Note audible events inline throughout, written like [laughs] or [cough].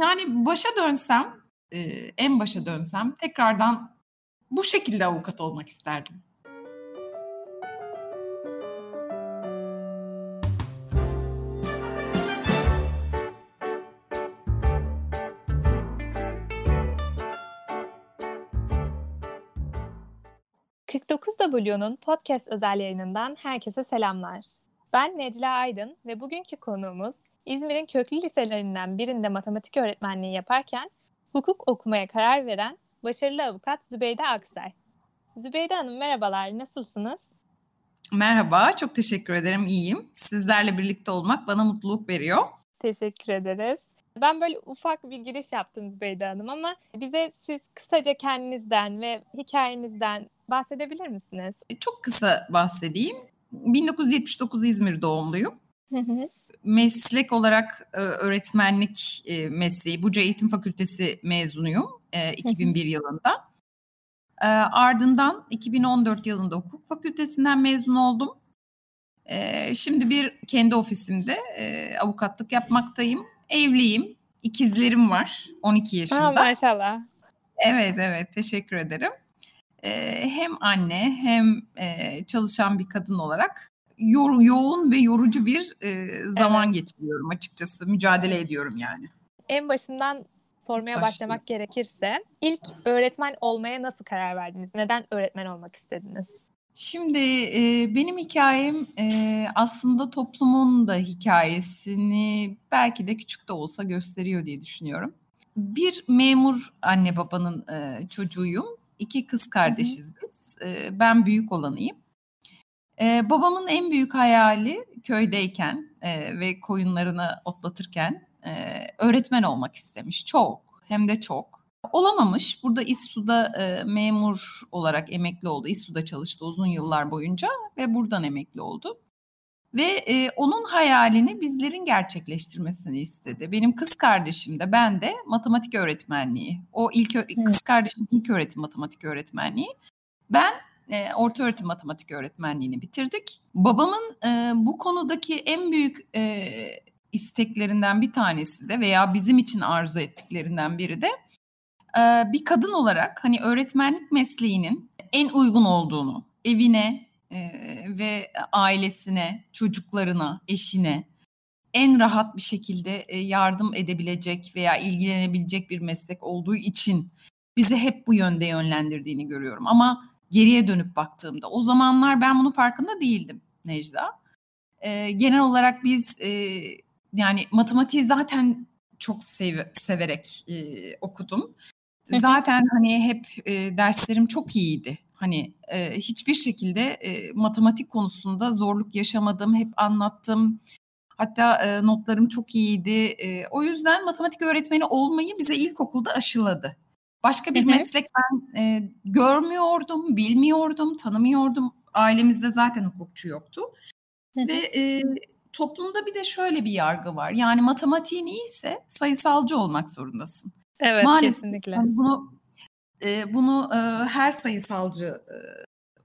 Yani başa dönsem, eee, en başa dönsem tekrardan bu şekilde avukat olmak isterdim. 49W'nun podcast özel yayınından herkese selamlar. Ben Necla Aydın ve bugünkü konuğumuz İzmir'in köklü liselerinden birinde matematik öğretmenliği yaparken hukuk okumaya karar veren başarılı avukat Zübeyde Aksay. Zübeyde Hanım merhabalar, nasılsınız? Merhaba, çok teşekkür ederim, iyiyim. Sizlerle birlikte olmak bana mutluluk veriyor. Teşekkür ederiz. Ben böyle ufak bir giriş yaptım Zübeyde Hanım ama bize siz kısaca kendinizden ve hikayenizden bahsedebilir misiniz? E, çok kısa bahsedeyim. 1979 İzmir doğumluyum. Hı hı. Meslek olarak e, öğretmenlik e, mesleği, Buca Eğitim Fakültesi mezunuyum 2001 yılında. Ardından 2014 yılında hukuk fakültesinden mezun oldum. Şimdi bir kendi ofisimde avukatlık yapmaktayım. Evliyim. İkizlerim var 12 yaşında. Ha, maşallah. Evet evet teşekkür ederim hem anne hem çalışan bir kadın olarak yor, yoğun ve yorucu bir zaman evet. geçiriyorum açıkçası. Mücadele ediyorum yani. En başından sormaya Başlayalım. başlamak gerekirse ilk öğretmen olmaya nasıl karar verdiniz? Neden öğretmen olmak istediniz? Şimdi e, benim hikayem e, aslında toplumun da hikayesini belki de küçük de olsa gösteriyor diye düşünüyorum. Bir memur anne babanın e, çocuğuyum İki kız kardeşiz biz. Ee, ben büyük olanıyım. Ee, babamın en büyük hayali köydeyken e, ve koyunlarını otlatırken e, öğretmen olmak istemiş. Çok hem de çok. Olamamış. Burada İSSU'da e, memur olarak emekli oldu. İSSU'da çalıştı uzun yıllar boyunca ve buradan emekli oldu. Ve e, onun hayalini bizlerin gerçekleştirmesini istedi. Benim kız kardeşim de ben de matematik öğretmenliği. O ilk kız kardeşim ilk öğretim matematik öğretmenliği. Ben e, orta öğretim matematik öğretmenliğini bitirdik. Babamın e, bu konudaki en büyük e, isteklerinden bir tanesi de veya bizim için arzu ettiklerinden biri de e, bir kadın olarak hani öğretmenlik mesleğinin en uygun olduğunu, evine, ve ailesine, çocuklarına, eşine en rahat bir şekilde yardım edebilecek veya ilgilenebilecek bir meslek olduğu için bizi hep bu yönde yönlendirdiğini görüyorum. Ama geriye dönüp baktığımda o zamanlar ben bunun farkında değildim Necda. E, genel olarak biz e, yani matematiği zaten çok sev severek e, okudum. Zaten hani hep e, derslerim çok iyiydi. Hani e, hiçbir şekilde e, matematik konusunda zorluk yaşamadım. Hep anlattım. Hatta e, notlarım çok iyiydi. E, o yüzden matematik öğretmeni olmayı bize ilkokulda aşıladı. Başka bir meslek ben e, görmüyordum, bilmiyordum, tanımıyordum. Ailemizde zaten hukukçu yoktu. Ve e, toplumda bir de şöyle bir yargı var. Yani matematiğin iyiyse sayısalcı olmak zorundasın. Evet Maalesef, kesinlikle. Yani bunu e, bunu e, her sayısalcı e,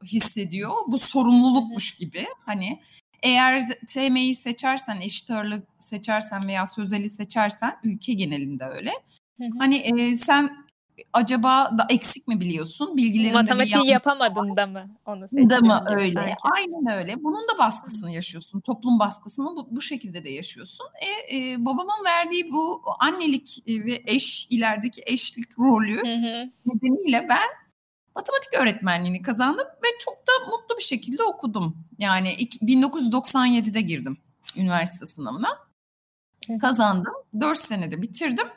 hissediyor. Bu sorumlulukmuş gibi. Hani eğer TM'yi seçersen, eşit ağırlık seçersen veya sözeli seçersen ülke genelinde öyle. Hani e, sen acaba da eksik mi biliyorsun? Bilgilerinde Matematiği yapamadın da mı onu? Da mı öyle? Sanki. Aynen öyle. Bunun da baskısını yaşıyorsun. Toplum baskısını bu, bu şekilde de yaşıyorsun. E, e, babamın verdiği bu annelik ve eş ilerideki eşlik rolü hı hı. nedeniyle ben matematik öğretmenliğini kazandım ve çok da mutlu bir şekilde okudum. Yani 1997'de girdim üniversite sınavına. Kazandım. 4 senede bitirdim.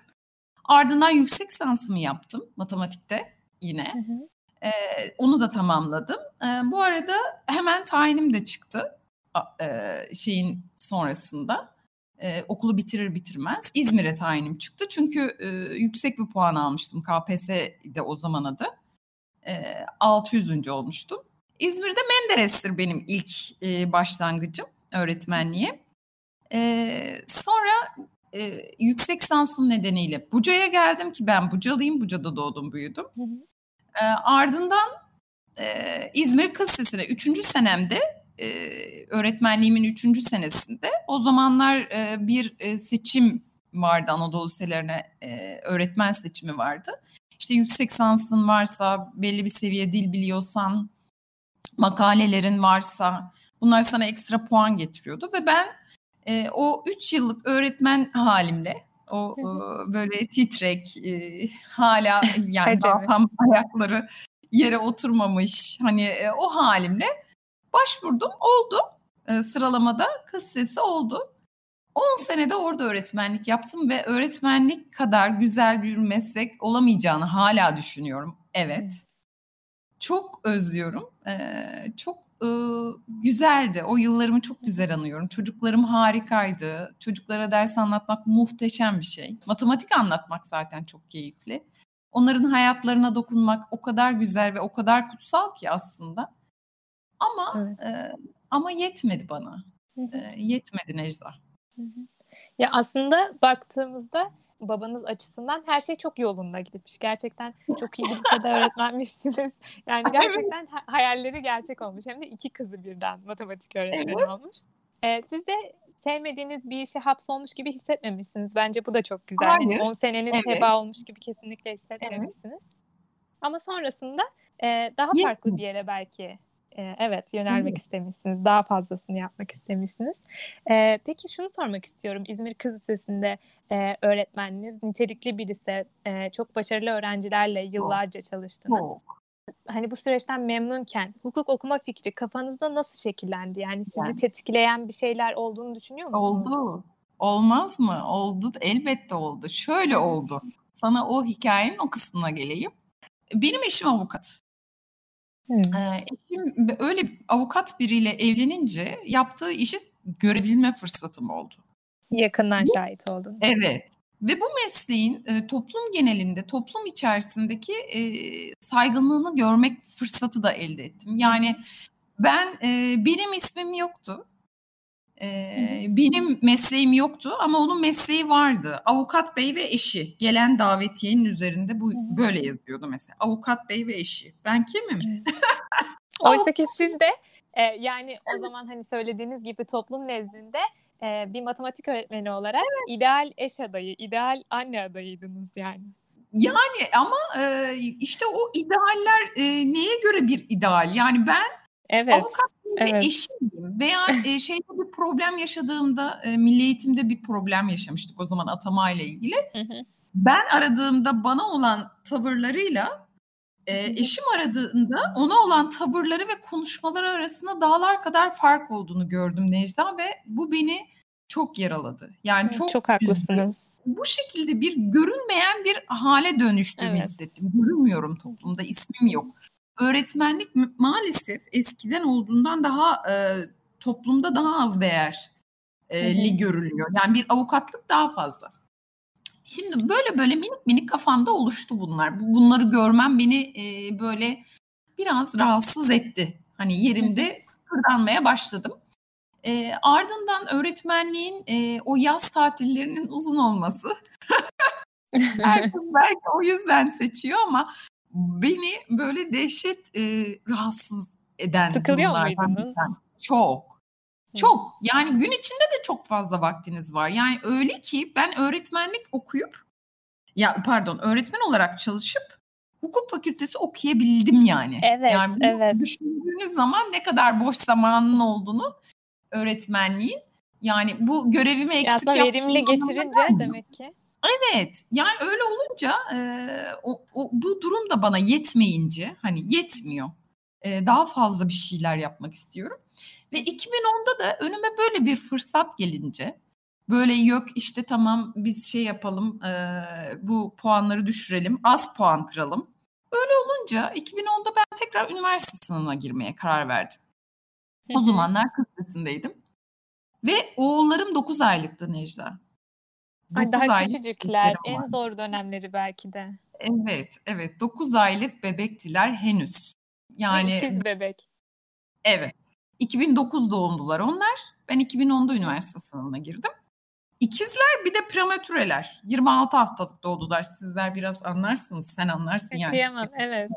Ardından yüksek lisansımı yaptım matematikte yine. Hı hı. Ee, onu da tamamladım. Ee, bu arada hemen tayinim de çıktı e, şeyin sonrasında. Ee, okulu bitirir bitirmez İzmir'e tayinim çıktı. Çünkü e, yüksek bir puan almıştım KPSS'de o zaman adı. E, 600. olmuştum. İzmir'de Menderes'tir benim ilk e, başlangıcım öğretmenliğe. E, sonra e, yüksek sansım nedeniyle Buca'ya geldim ki ben Bucalıyım. Buca'da doğdum büyüdüm. Hı hı. E, ardından e, İzmir Kız Lisesi'ne 3. senemde e, öğretmenliğimin 3. senesinde o zamanlar e, bir e, seçim vardı Anadolu liselerine e, öğretmen seçimi vardı. İşte yüksek sansın varsa, belli bir seviye dil biliyorsan, makalelerin varsa bunlar sana ekstra puan getiriyordu ve ben e, o 3 yıllık öğretmen halimle o e, böyle titrek e, hala [laughs] yani daha tam ayakları yere oturmamış hani e, o halimle başvurdum oldu e, sıralamada kız sesi oldu. 10 senede orada öğretmenlik yaptım ve öğretmenlik kadar güzel bir meslek olamayacağını hala düşünüyorum. Evet. Çok özlüyorum. Ee, çok e, güzeldi. O yıllarımı çok güzel anıyorum. Çocuklarım harikaydı. Çocuklara ders anlatmak muhteşem bir şey. Matematik anlatmak zaten çok keyifli. Onların hayatlarına dokunmak o kadar güzel ve o kadar kutsal ki aslında. Ama evet. e, ama yetmedi bana. E, yetmedi Necla. Ya aslında baktığımızda babanız açısından her şey çok yolunda gitmiş. Gerçekten [laughs] çok iyi bir lisede öğretmenmişsiniz. [laughs] Yani gerçekten hayalleri gerçek olmuş. Hem de iki kızı birden matematik öğretmeni evet. olmuş. Ee, siz de sevmediğiniz bir işe hapsolmuş gibi hissetmemişsiniz. Bence bu da çok güzel. Hayır. Yani 10 seneniz evet. heba olmuş gibi kesinlikle hissetmemişsiniz. Evet. Ama sonrasında e, daha farklı bir yere belki evet yönelmek istemişsiniz. Daha fazlasını yapmak istemişsiniz. E, peki şunu sormak istiyorum. İzmir Kız Lisesi'nde e, öğretmeniniz nitelikli bir lise. E, çok başarılı öğrencilerle yıllarca çalıştınız. Çok. Hani bu süreçten memnunken hukuk okuma fikri kafanızda nasıl şekillendi? Yani sizi yani. tetikleyen bir şeyler olduğunu düşünüyor musunuz? Oldu. Olmaz mı? Oldu. Elbette oldu. Şöyle oldu. Sana o hikayenin o kısmına geleyim. Benim eşim avukat. Hımm. eşim öyle avukat biriyle evlenince yaptığı işi görebilme fırsatım oldu. Yakından şahit oldun. Evet ve bu mesleğin, eee, toplum genelinde, toplum içerisindeki, eee, saygınlığını görmek fırsatı da elde ettim. Yani ben, eee, benim ismim yoktu. Benim mesleğim yoktu ama onun mesleği vardı. Avukat bey ve eşi. Gelen davetiyenin üzerinde bu böyle yazıyordu mesela. Avukat bey ve eşi. Ben kimim? Evet. [laughs] Oysa ki siz de e, yani o zaman hani söylediğiniz gibi toplum nezdinde e, bir matematik öğretmeni olarak evet. ideal eş adayı, ideal anne adayıydınız yani. Yani ama e, işte o idealler e, neye göre bir ideal? Yani ben evet. avukat evet. ve eşiyim veya e, şeyde bir problem yaşadığımda e, milli eğitimde bir problem yaşamıştık o zaman atama ile ilgili. Ben aradığımda bana olan tavırlarıyla e, eşim aradığında ona olan tavırları ve konuşmaları arasında dağlar kadar fark olduğunu gördüm Necda ve bu beni çok yaraladı. Yani çok çok haklısınız. Bu şekilde bir görünmeyen bir hale dönüştüğümü evet. hissettim. Görünmüyorum toplumda, ismim yok öğretmenlik maalesef eskiden olduğundan daha e, toplumda daha az değer e, li görülüyor. Yani bir avukatlık daha fazla. Şimdi böyle böyle minik minik kafamda oluştu bunlar. Bunları görmem beni e, böyle biraz rahatsız etti. Hani yerimde kırdanmaya başladım. E, ardından öğretmenliğin e, o yaz tatillerinin uzun olması. [laughs] [laughs] Herkes belki o yüzden seçiyor ama beni böyle dehşet, eee, rahatsız eden Sıkılıyor muydunuz? Çok. Çok. Yani gün içinde de çok fazla vaktiniz var. Yani öyle ki ben öğretmenlik okuyup ya pardon öğretmen olarak çalışıp hukuk fakültesi okuyabildim yani. Evet, Yani evet. düşündüğünüz zaman ne kadar boş zamanın olduğunu öğretmenliğin yani bu görevimi eksik aslında verimli geçirince demek ki. Evet, yani öyle olunca, eee, o o bu durum da bana yetmeyince, hani yetmiyor. Eee, daha fazla bir şeyler yapmak istiyorum ve 2010'da da önüme böyle bir fırsat gelince, böyle yok işte tamam biz şey yapalım, eee, bu puanları düşürelim, az puan kıralım. Öyle olunca 2010'da ben tekrar üniversite sınavına girmeye karar verdim. O zamanlar kız lisesindeydim ve oğullarım 9 aylıktı Necla. Ay, daha küçücükler. En zor dönemleri belki de. Evet, evet. 9 aylık bebektiler henüz. Yani ikiz bebek. Evet. 2009 doğumlular onlar. Ben 2010'da üniversite sınavına girdim. İkizler bir de prematüreler. 26 haftalık doğdular. Sizler biraz anlarsınız. Sen anlarsın yani. Kıyamam, evet.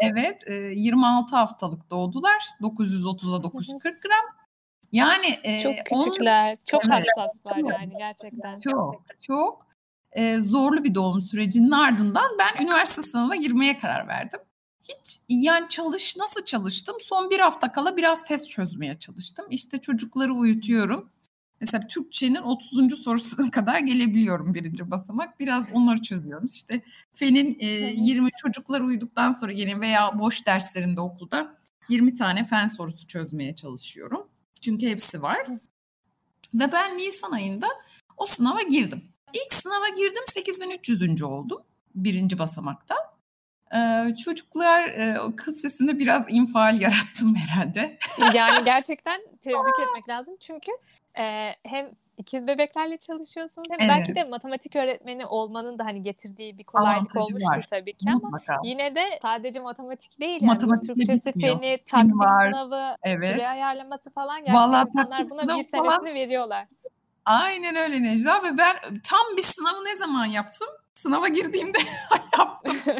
Evet, 26 haftalık doğdular. 930'a 940 gram. Yani çok e, küçükler, onun, çok evet, hassaslar çok, yani gerçekten. Çok, çok e, zorlu bir doğum sürecinin ardından ben üniversite sınavına girmeye karar verdim. Hiç yani çalış nasıl çalıştım? Son bir hafta kala biraz test çözmeye çalıştım. İşte çocukları uyutuyorum. Mesela Türkçenin 30. sorusuna [laughs] kadar gelebiliyorum birinci basamak. Biraz onları çözüyorum. İşte Fen'in e, 20 çocuklar uyuduktan sonra yine veya boş derslerinde okulda 20 tane fen sorusu çözmeye çalışıyorum. Çünkü hepsi var. Ve ben Nisan ayında o sınava girdim. İlk sınava girdim 8300. oldum birinci basamakta. Ee, çocuklar e, kız sesinde biraz infial yarattım herhalde. yani gerçekten [laughs] tebrik etmek lazım çünkü e, hem ikiz bebeklerle çalışıyorsunuz hem evet. belki de matematik öğretmeni olmanın da hani getirdiği bir kolaylık Avantajı olmuştur var. tabii ki Mutlaka. ama yine de sadece matematik değil yani Matematikle Türkçesi, bitmiyor. feni, taktik var. sınavı, evet. süre ayarlaması falan gerçekten Vallahi insanlar buna bir senesini falan. veriyorlar. Aynen öyle Necla ve ben tam bir sınavı ne zaman yaptım? Sınava girdiğimde [laughs] yaptım. [laughs]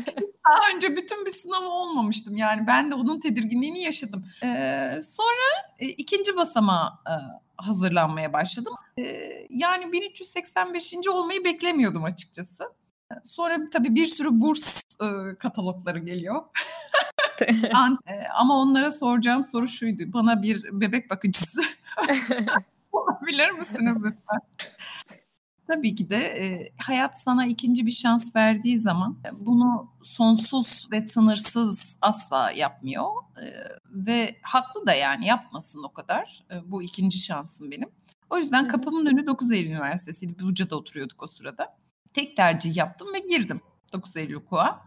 Daha önce bütün bir sınavı olmamıştım. Yani ben de onun tedirginliğini yaşadım. Ee, sonra e, ikinci basamağa e, hazırlanmaya başladım. Ee, yani 1385. olmayı beklemiyordum açıkçası. Sonra tabii bir sürü burs e, katalogları geliyor. [laughs] An, e, ama onlara soracağım soru şuydu. Bana bir bebek bakıcısı [laughs] olabilir misiniz lütfen? Tabii ki de e, hayat sana ikinci bir şans verdiği zaman e, bunu sonsuz ve sınırsız asla yapmıyor e, ve haklı da yani yapmasın o kadar. E, bu ikinci şansım benim. O yüzden kapımın önü 9 Eylül Üniversitesi'ydi. Buca'da oturuyorduk o sırada. Tek tercih yaptım ve girdim 9 Eylül KUA.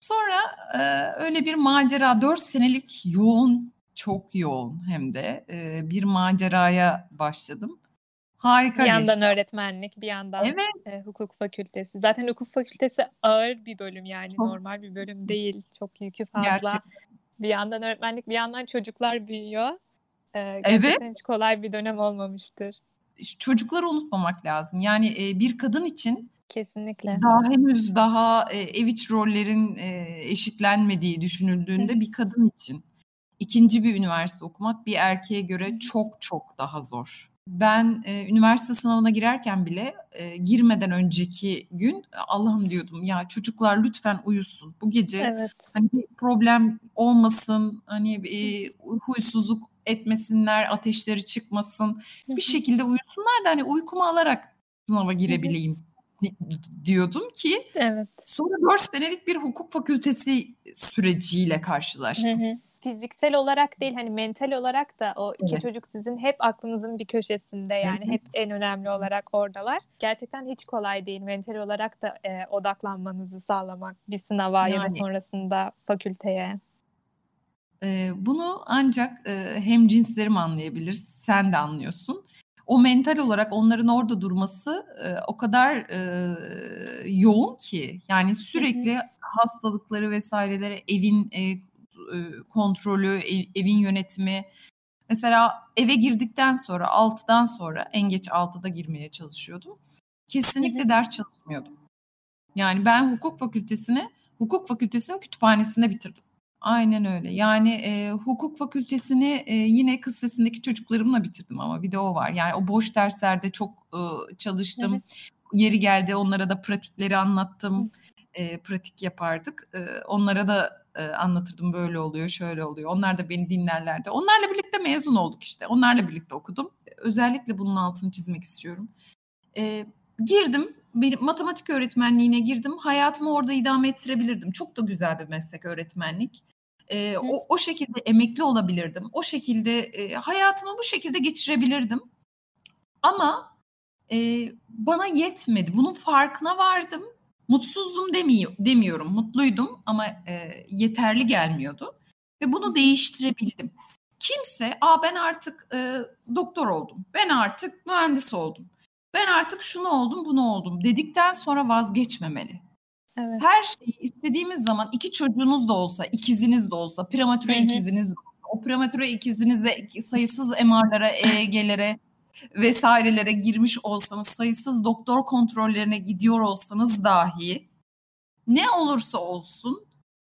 Sonra e, öyle bir macera 4 senelik yoğun, çok yoğun hem de e, bir maceraya başladım. Harika Bir yandan geçti. öğretmenlik, bir yandan Evet. e, hukuk fakültesi. Zaten hukuk fakültesi ağır bir bölüm yani Çok. normal bir bölüm değil. Çok yükü fazla. Gerçekten. Bir yandan öğretmenlik, bir yandan çocuklar büyüyor. E, Evet. hiç kolay bir dönem olmamıştır. Çocukları unutmamak lazım. Yani, eee, bir kadın için Kesinlikle. daha henüz daha, eee, ev içi rollerin, eee, eşitlenmediği düşünüldüğünde bir kadın için ikinci bir üniversite okumak bir erkeğe göre çok çok daha zor. Ben, eee, üniversite sınavına girerken bile, eee, girmeden önceki gün Allah'ım diyordum ya çocuklar lütfen uyusun. Bu gece Evet. hani bir problem olmasın, hani, eee, huysuzluk etmesinler, ateşleri çıkmasın. Bir şekilde uyusunlar da hani uykumu alarak sınava girebileyim di diyordum ki Evet. sonra 4 senelik bir hukuk fakültesi süreciyle karşılaştım. Fiziksel olarak değil hani mental olarak da o iki Evet. çocuk sizin hep aklınızın bir köşesinde yani hep en önemli olarak oradalar. Gerçekten hiç kolay değil mental olarak da e, odaklanmanızı sağlamak bir sınava ya da Yani sonrasında fakülteye. Eee, bunu ancak, eee, hemcinslerim anlayabilir. Sen de anlıyorsun. O mental olarak onların orada durması, eee, o kadar, eee, yoğun ki yani sürekli hastalıkları vs.leri, evin, eee, kontrolü, ev evin yönetimi. Mesela eve girdikten sonra 6'dan sonra en geç 6'da girmeye çalışıyordum. Kesinlikle ders çalışmıyordum. Yani ben hukuk fakültesini hukuk fakültesinin kütüphanesinde bitirdim. Aynen öyle. Yani, eee, hukuk fakültesini, eee, yine kız sesindeki çocuklarımla bitirdim ama bir de o var. Yani o boş derslerde çok, ııı, çalıştım. Evet. Yeri geldi onlara da pratikleri Hı. anlattım. Eee, pratik yapardık. Eee, onlara da, anlatırdım böyle oluyor, şöyle oluyor. Onlar da beni dinlerlerdi. Onlarla birlikte mezun olduk işte. Onlarla birlikte okudum. Özellikle bunun altını çizmek istiyorum. Eee, girdim, bir matematik öğretmenliğine girdim. Hayatımı orada idame ettirebilirdim. Çok da güzel bir meslek öğretmenlik. Hı. o o şekilde emekli olabilirdim. O şekilde, eee, hayatımı bu şekilde geçirebilirdim. Ama, eee, bana yetmedi. Bunun farkına vardım. Mutsuzdum demiyo demiyorum. Mutluydum ama, eee, yeterli gelmiyordu ve bunu değiştirebildim. Kimse, "A, ben artık, eee, doktor oldum. Ben artık mühendis oldum. Ben artık şunu oldum, bunu oldum." dedikten sonra vazgeçmemeli. Evet. Her şeyi istediğimiz zaman 2 çocuğunuz da olsa, ikiziniz de olsa, prematüre ikiziniz de olsa, o prematüre ikizinize sayısız MR'lara, EEG'lere vs.lere girmiş olsanız, sayısız doktor kontrollerine gidiyor olsanız dahi ne olursa olsun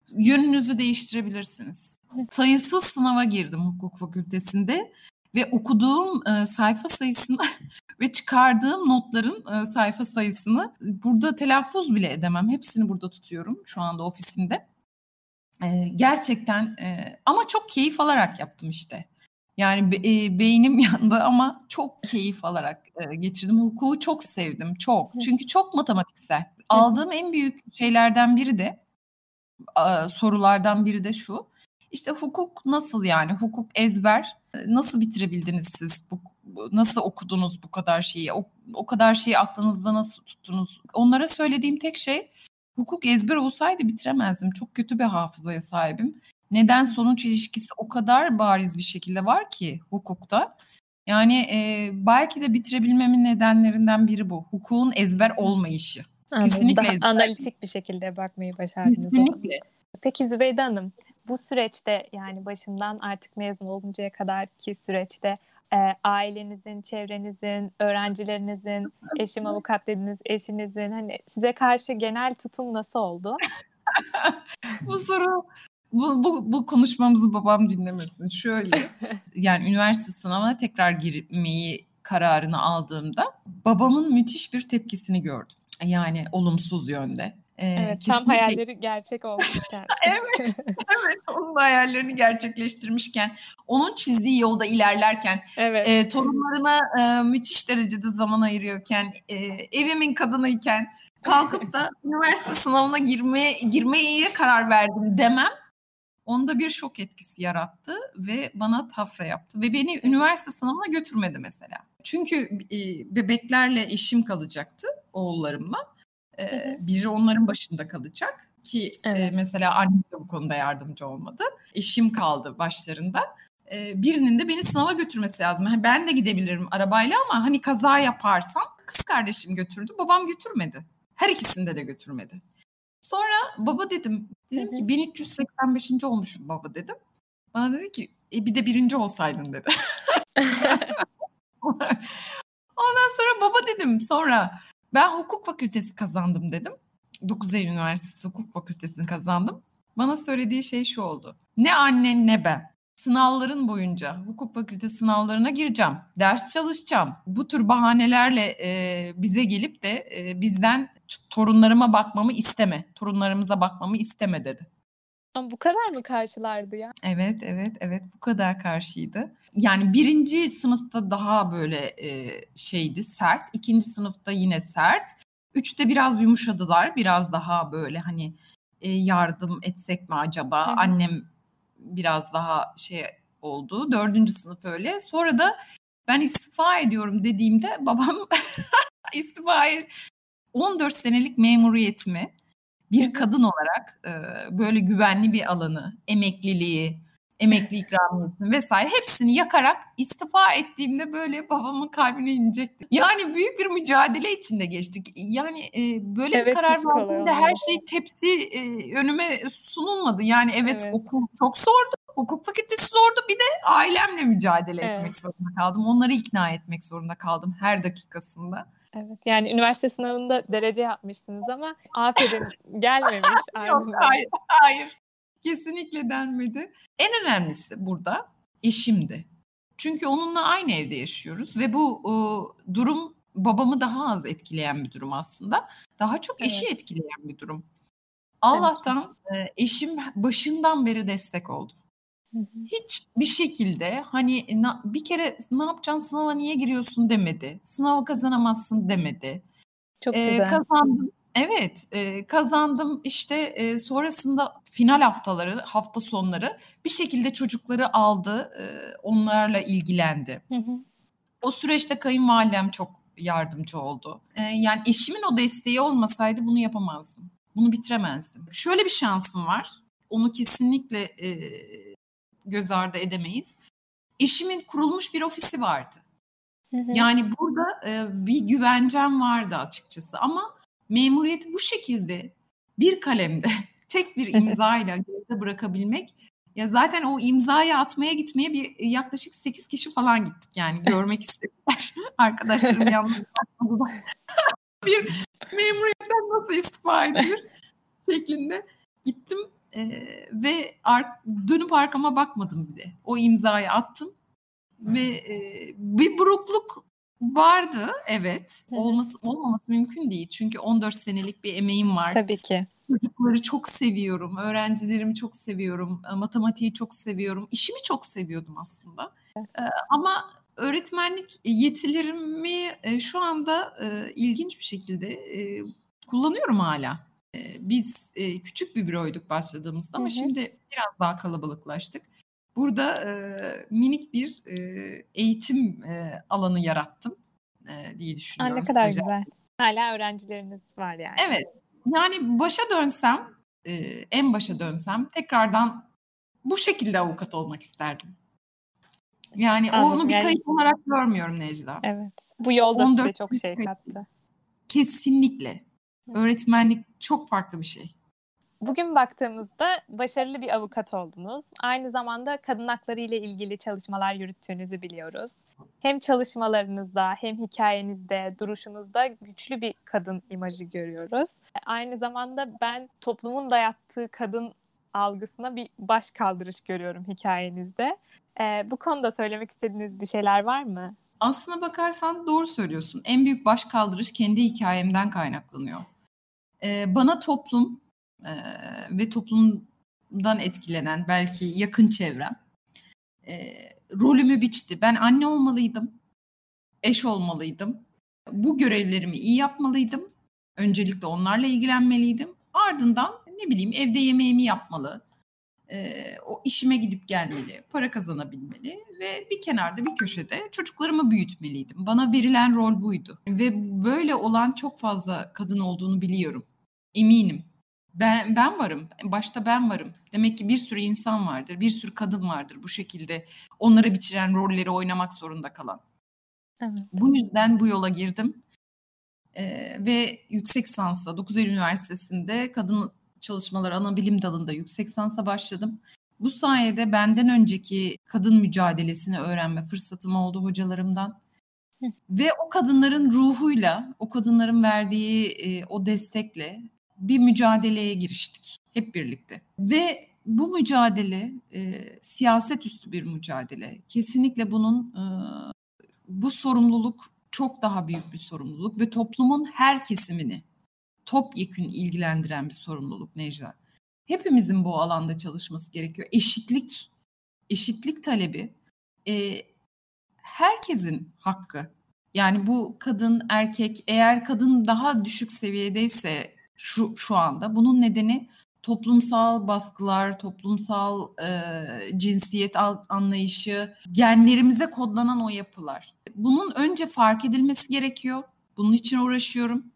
yönünüzü değiştirebilirsiniz. Sayısız sınava girdim hukuk fakültesinde ve okuduğum e, sayfa sayısını [laughs] ve çıkardığım notların e, sayfa sayısını burada telaffuz bile edemem. Hepsini burada tutuyorum şu anda ofisimde. E, gerçekten e, ama çok keyif alarak yaptım işte. Yani be, e, beynim [laughs] yandı ama çok keyif alarak e, geçirdim. Hukuku çok sevdim, çok. Çünkü çok matematiksel. Aldığım en büyük şeylerden biri de e, sorulardan biri de şu. İşte hukuk nasıl yani? Hukuk ezber. Nasıl bitirebildiniz siz? Bu, nasıl okudunuz bu kadar şeyi? O, o kadar şeyi aklınızda nasıl tuttunuz? Onlara söylediğim tek şey hukuk ezber olsaydı bitiremezdim. Çok kötü bir hafızaya sahibim. Neden sonuç ilişkisi o kadar bariz bir şekilde var ki hukukta. Yani e, belki de bitirebilmemin nedenlerinden biri bu. Hukukun ezber olmayışı. Anladım. Kesinlikle Daha ezber. analitik bir şekilde bakmayı başardınız. Kesinlikle. Peki Zübeyde Hanım, bu süreçte yani başından artık mezun oluncaya kadar ki süreçte e, ailenizin, çevrenizin, öğrencilerinizin, [laughs] eşim avukat dediniz, eşinizin hani size karşı genel tutum nasıl oldu? [laughs] bu soru bu, bu, bu konuşmamızı babam dinlemesin. Şöyle [laughs] yani üniversite sınavına tekrar girmeyi kararını aldığımda babamın müthiş bir tepkisini gördüm. Yani olumsuz yönde. Ee, evet, tam hayalleri gerçek olmuşken. [laughs] evet, evet. Onun hayallerini gerçekleştirmişken, onun çizdiği yolda ilerlerken, evet. e, torunlarına e, müthiş derecede zaman ayırıyorken, e, evimin kadınıyken, kalkıp da üniversite sınavına girmeye girmeye karar verdim demem onda bir şok etkisi yarattı ve bana tafra yaptı ve beni üniversite sınavına götürmedi mesela. Çünkü e, bebeklerle eşim kalacaktı oğullarımla. E, biri onların başında kalacak ki evet. e, mesela annem de bu konuda yardımcı olmadı. Eşim kaldı başlarında. E, birinin de beni sınava götürmesi lazım. Yani ben de gidebilirim arabayla ama hani kaza yaparsam kız kardeşim götürdü, babam götürmedi. Her ikisinde de götürmedi. Sonra baba dedim. Dedim ki 1385. olmuşum baba dedim. Bana dedi ki e, bir de birinci olsaydın dedi. [laughs] Ondan sonra baba dedim. Sonra ben hukuk fakültesi kazandım dedim. 9 Eylül Üniversitesi Hukuk Fakültesini kazandım. Bana söylediği şey şu oldu. Ne annen ne ben. Sınavların boyunca hukuk fakültesi sınavlarına gireceğim. Ders çalışacağım. Bu tür bahanelerle e, bize gelip de e, bizden torunlarıma bakmamı isteme. Torunlarımıza bakmamı isteme dedi. Ama bu kadar mı karşılardı ya? Evet, evet, evet bu kadar karşıydı. Yani birinci sınıfta daha böyle e, şeydi, sert. İkinci sınıfta yine sert. Üçte biraz yumuşadılar. Biraz daha böyle hani e, yardım etsek mi acaba? Hı. Annem biraz daha şey oldu. Dördüncü sınıf öyle. Sonra da ben istifa ediyorum dediğimde babam [laughs] istifayı 14 senelik memuriyetimi bir kadın olarak e, böyle güvenli bir alanı, emekliliği, emekli ikramiyesini vesaire hepsini yakarak istifa ettiğimde böyle babamın kalbine inecekti. Yani büyük bir mücadele içinde geçtik. Yani e, böyle evet, bir karar verdiğimde her şey tepsi e, önüme sunulmadı. Yani evet, evet. okul çok zordu. Hukuk fakültesi zordu. Bir de ailemle mücadele evet. etmek zorunda kaldım. Onları ikna etmek zorunda kaldım her dakikasında. Evet yani üniversite sınavında derece yapmışsınız ama aferin [laughs] gelmemiş. Yok hayır, hayır kesinlikle denmedi. En önemlisi burada eşimdi. Çünkü onunla aynı evde yaşıyoruz ve bu e, durum babamı daha az etkileyen bir durum aslında. Daha çok eşi evet. etkileyen bir durum. Allah'tan evet. eşim başından beri destek oldu. Hiç bir şekilde hani bir kere ne yapacaksın sınava niye giriyorsun demedi. Sınavı kazanamazsın demedi. Çok ee, güzel. Kazandım. Evet, e, kazandım. İşte e, sonrasında final haftaları, hafta sonları bir şekilde çocukları aldı, e, onlarla ilgilendi. Hı hı. O süreçte kayınvalidem çok yardımcı oldu. E, yani eşimin o desteği olmasaydı bunu yapamazdım. Bunu bitiremezdim. Şöyle bir şansım var. Onu kesinlikle e, göz ardı edemeyiz. Eşimin kurulmuş bir ofisi vardı. Hı hı. Yani burada e, bir güvencem vardı açıkçası ama memuriyeti bu şekilde bir kalemde [laughs] tek bir imzayla geride bırakabilmek ya zaten o imzayı atmaya gitmeye bir yaklaşık 8 kişi falan gittik yani [laughs] görmek istediler. [laughs] Arkadaşlarım yalnız bir memuriyetten nasıl istifa edilir şeklinde gittim ee, ve ar- dönüp arkama bakmadım bile. O imzayı attım ve e, bir burukluk vardı evet. Olması olmaması mümkün değil. Çünkü 14 senelik bir emeğim var. Tabii ki. Çocukları çok seviyorum, öğrencilerimi çok seviyorum, e, matematiği çok seviyorum, işimi çok seviyordum aslında. E, ama öğretmenlik yetilerimi e, şu anda e, ilginç bir şekilde e, kullanıyorum hala. Biz küçük bir büroyduk başladığımızda ama Hı şimdi biraz daha kalabalıklaştık. Burada e, minik bir e, eğitim e, alanı yarattım e, diye A, düşünüyorum. ne kadar stajyer. güzel. Hala öğrencileriniz var yani. Evet. Yani başa dönsem, e, en başa dönsem tekrardan bu şekilde avukat olmak isterdim. Yani Anladım. onu bir Yani kayıp olarak görmüyorum Necla. Evet. Bu yol da size 14 çok şey kayıp. kattı. Kesinlikle. Öğretmenlik çok farklı bir şey. Bugün baktığımızda başarılı bir avukat oldunuz. Aynı zamanda kadın hakları ile ilgili çalışmalar yürüttüğünüzü biliyoruz. Hem çalışmalarınızda hem hikayenizde, duruşunuzda güçlü bir kadın imajı görüyoruz. Aynı zamanda ben toplumun dayattığı kadın algısına bir baş kaldırış görüyorum hikayenizde. Ee, bu konuda söylemek istediğiniz bir şeyler var mı? Aslına bakarsan doğru söylüyorsun. En büyük baş kaldırış kendi hikayemden kaynaklanıyor. Ee, bana toplum e, ve toplumdan etkilenen belki yakın çevrem e, rolümü biçti. Ben anne olmalıydım, eş olmalıydım. Bu görevlerimi iyi yapmalıydım. Öncelikle onlarla ilgilenmeliydim. Ardından ne bileyim evde yemeğimi yapmalı. E, o işime gidip gelmeli, para kazanabilmeli ve bir kenarda bir köşede çocuklarımı büyütmeliydim. Bana verilen rol buydu. Ve böyle olan çok fazla kadın olduğunu biliyorum. Eminim. Ben ben varım. Başta ben varım. Demek ki bir sürü insan vardır, bir sürü kadın vardır bu şekilde onlara biçilen rolleri oynamak zorunda kalan. Evet. Bu yüzden bu yola girdim. Ee, ve yüksek lisansa 9 Eylül Üniversitesi'nde kadın çalışmaları ana bilim dalında yüksek lisansa başladım. Bu sayede benden önceki kadın mücadelesini öğrenme fırsatım oldu hocalarımdan. Hı. Ve o kadınların ruhuyla, o kadınların verdiği e, o destekle bir mücadeleye giriştik hep birlikte. Ve bu mücadele e, siyaset üstü bir mücadele. Kesinlikle bunun e, bu sorumluluk çok daha büyük bir sorumluluk ve toplumun her kesimini topyekün ilgilendiren bir sorumluluk Necla. Hepimizin bu alanda çalışması gerekiyor. Eşitlik, eşitlik talebi e, herkesin hakkı. Yani bu kadın, erkek, eğer kadın daha düşük seviyedeyse şu şu anda bunun nedeni toplumsal baskılar, toplumsal e, cinsiyet anlayışı, genlerimize kodlanan o yapılar. Bunun önce fark edilmesi gerekiyor. Bunun için uğraşıyorum.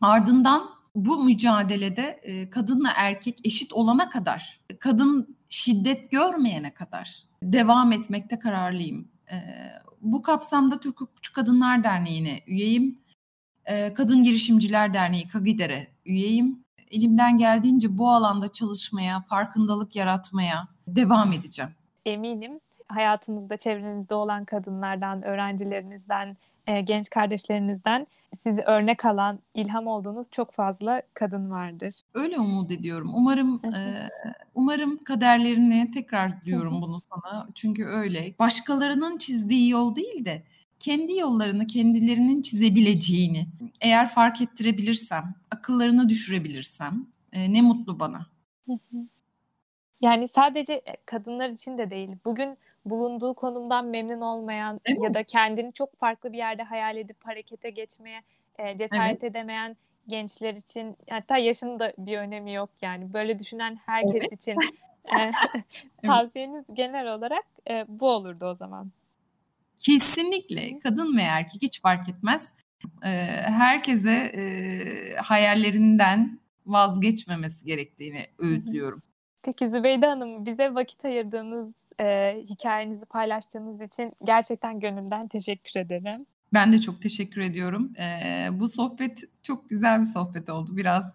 Ardından bu mücadelede e, kadınla erkek eşit olana kadar, kadın şiddet görmeyene kadar devam etmekte kararlıyım. E, bu kapsamda Türk Hukukçu Kadınlar Derneği'ne üyeyim. E, Kadın Girişimciler Derneği KAGİDER'e üyeyim. Elimden geldiğince bu alanda çalışmaya, farkındalık yaratmaya devam edeceğim. Eminim hayatınızda, çevrenizde olan kadınlardan, öğrencilerinizden, e, genç kardeşlerinizden sizi örnek alan, ilham olduğunuz çok fazla kadın vardır. Öyle umut ediyorum. Umarım e, umarım kaderlerini tekrar diyorum bunu sana. Çünkü öyle. Başkalarının çizdiği yol değil de kendi yollarını kendilerinin çizebileceğini eğer fark ettirebilirsem, akıllarını düşürebilirsem e, ne mutlu bana. Yani sadece e, kadınlar için de değil. Bugün bulunduğu konumdan memnun olmayan Evet. ya da kendini çok farklı bir yerde hayal edip harekete geçmeye e, cesaret edemeyen gençler için hatta yaşın da bir önemi yok yani. Böyle düşünen herkes Evet. için [laughs] e, tavsiyeniz genel olarak e, bu olurdu o zaman. Kesinlikle kadın ve erkek hiç fark etmez. E, herkese e, hayallerinden vazgeçmemesi gerektiğini öğütlüyorum. Peki Zübeyde Hanım bize vakit ayırdığınız, e, hikayenizi paylaştığınız için gerçekten gönülden teşekkür ederim. Ben de çok teşekkür ediyorum. Ee, bu sohbet çok güzel bir sohbet oldu. Biraz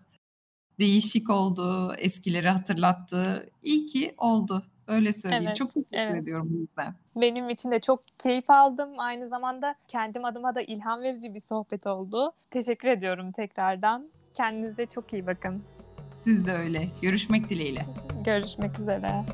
değişik oldu, eskileri hatırlattı. İyi ki oldu. Öyle söyleyeyim. Evet, çok teşekkür evet. ediyorum bu yüzden. Benim için de çok keyif aldım. Aynı zamanda kendim adıma da ilham verici bir sohbet oldu. Teşekkür ediyorum tekrardan. Kendinize çok iyi bakın. Siz de öyle. Görüşmek dileğiyle. Görüşmek üzere.